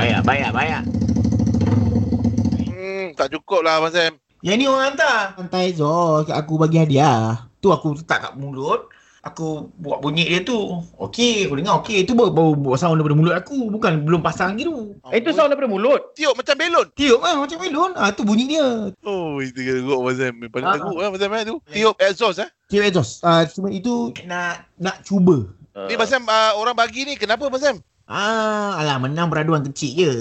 Bayar, bayar, bayar. Hmm, tak cukup lah Abang Sam. Yang ni orang hantar. Hantar Ezor aku bagi hadiah. Tu aku letak kat mulut. Aku buat bunyi dia tu. Okey, aku dengar okey. Itu baru, baru buat sound daripada mulut aku. Bukan belum pasang gitu. Eh, itu sound daripada mulut. Tiup macam belon. Tiup kan macam melon. Ah tu bunyi dia. Oh, itu teruk Abang Sam. Paling Ah. teruk lah Abang Sam eh, tu. Tiup exhaust eh. Tiup exhaust. Ah cuma itu nak nak cuba. Ni Abang Sam, ah, orang bagi ni kenapa Abang Sam? Ah, alah menang peraduan kecil je.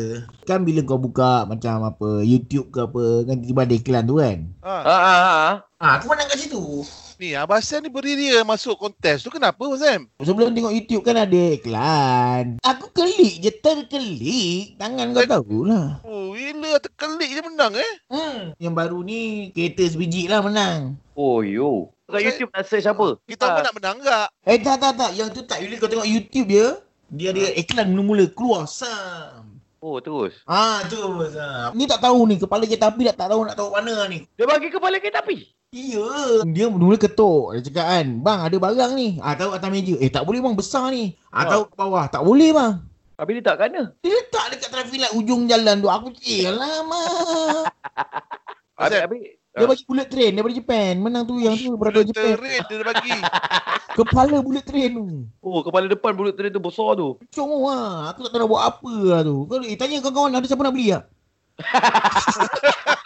Kan bila kau buka macam apa YouTube ke apa kan tiba-tiba ada iklan tu kan. Ha. Ha, ha, ha. Ah, aku menang kat situ. Ni Abang Sam ni berdiri masuk kontes tu kenapa Abang Sam? Sebelum tengok YouTube kan ada iklan. Aku klik je terkelik. Tangan kau tahulah. Oh, gila terkelik je menang eh. Hmm. Yang baru ni kereta sebiji lah menang. Oh, yo. Kat YouTube nak search apa? Kita pun nak menang tak? Eh tak tak tak. Yang tu tak. Bila kau tengok YouTube dia. Dia ada iklan mula-mula keluar. Sam. Oh, terus. Ah tu Sam. Ni tak tahu ni. Kepala kereta api tak, tak tahu nak tahu mana ni. Dia bagi kepala kereta api. Iya. Dia mula ketuk. Dia cakap kan. Bang ada barang ni. Ah tahu atas meja. Eh tak boleh bang. Besar ni. Ah Ah. tahu ke bawah. Tak boleh bang. Habis dia tak kena. Dia letak dekat traffic light ujung jalan tu. Aku eh lama. Habis, Dia bagi bullet train daripada Japan. Menang tu yang tu berada Japan. terit dia dah bagi. Kepala bullet train tu. oh, kepala depan bulut train tu besar tu. Cong lah. Aku tak tahu nak buat apa lah tu. Kau eh, tanya kawan-kawan ada siapa nak beli tak?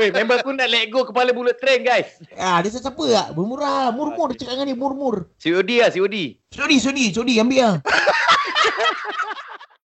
Weh, member aku nak let go kepala bulut train, guys. Ah, ada siapa tak? Bermurah. Murmur dia cakap dengan dia. Murmur. COD lah, COD. Sudi, sudi, sudi. Ambil lah.